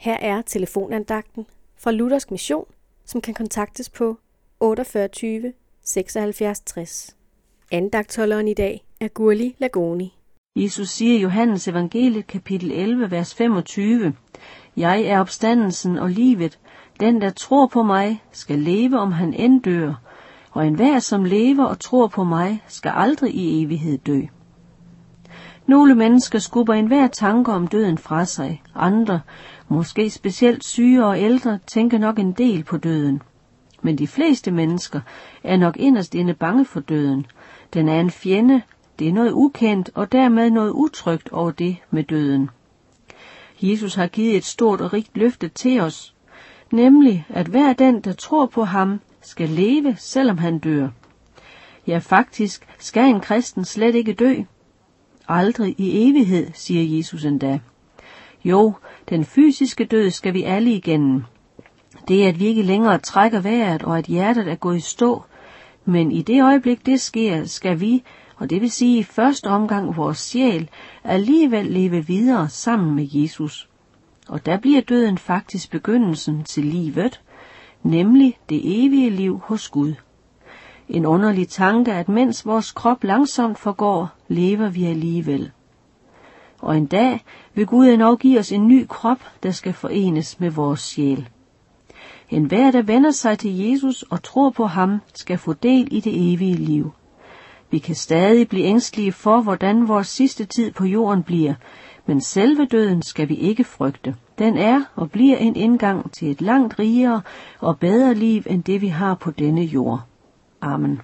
Her er telefonandagten fra Luthersk Mission, som kan kontaktes på 48 76 60. Andagtholderen i dag er Gurli Lagoni. Jesus siger i Johannes evangeliet kapitel 11, vers 25, Jeg er opstandelsen og livet. Den, der tror på mig, skal leve, om han end dør. Og enhver, som lever og tror på mig, skal aldrig i evighed dø. Nogle mennesker skubber enhver tanke om døden fra sig. Andre, måske specielt syge og ældre, tænker nok en del på døden. Men de fleste mennesker er nok inderst inde bange for døden. Den er en fjende, det er noget ukendt og dermed noget utrygt over det med døden. Jesus har givet et stort og rigt løfte til os, nemlig at hver den, der tror på ham, skal leve, selvom han dør. Ja, faktisk skal en kristen slet ikke dø. Aldrig i evighed, siger Jesus endda. Jo, den fysiske død skal vi alle igennem. Det er, at vi ikke længere trækker vejret, og at hjertet er gået i stå. Men i det øjeblik, det sker, skal vi, og det vil sige i første omgang vores sjæl, alligevel leve videre sammen med Jesus. Og der bliver døden faktisk begyndelsen til livet, nemlig det evige liv hos Gud. En underlig tanke, at mens vores krop langsomt forgår, lever vi alligevel. Og en dag vil Gud endnu give os en ny krop, der skal forenes med vores sjæl. En hver, der vender sig til Jesus og tror på ham, skal få del i det evige liv. Vi kan stadig blive ængstlige for, hvordan vores sidste tid på jorden bliver, men selve døden skal vi ikke frygte. Den er og bliver en indgang til et langt rigere og bedre liv end det vi har på denne jord. Amen.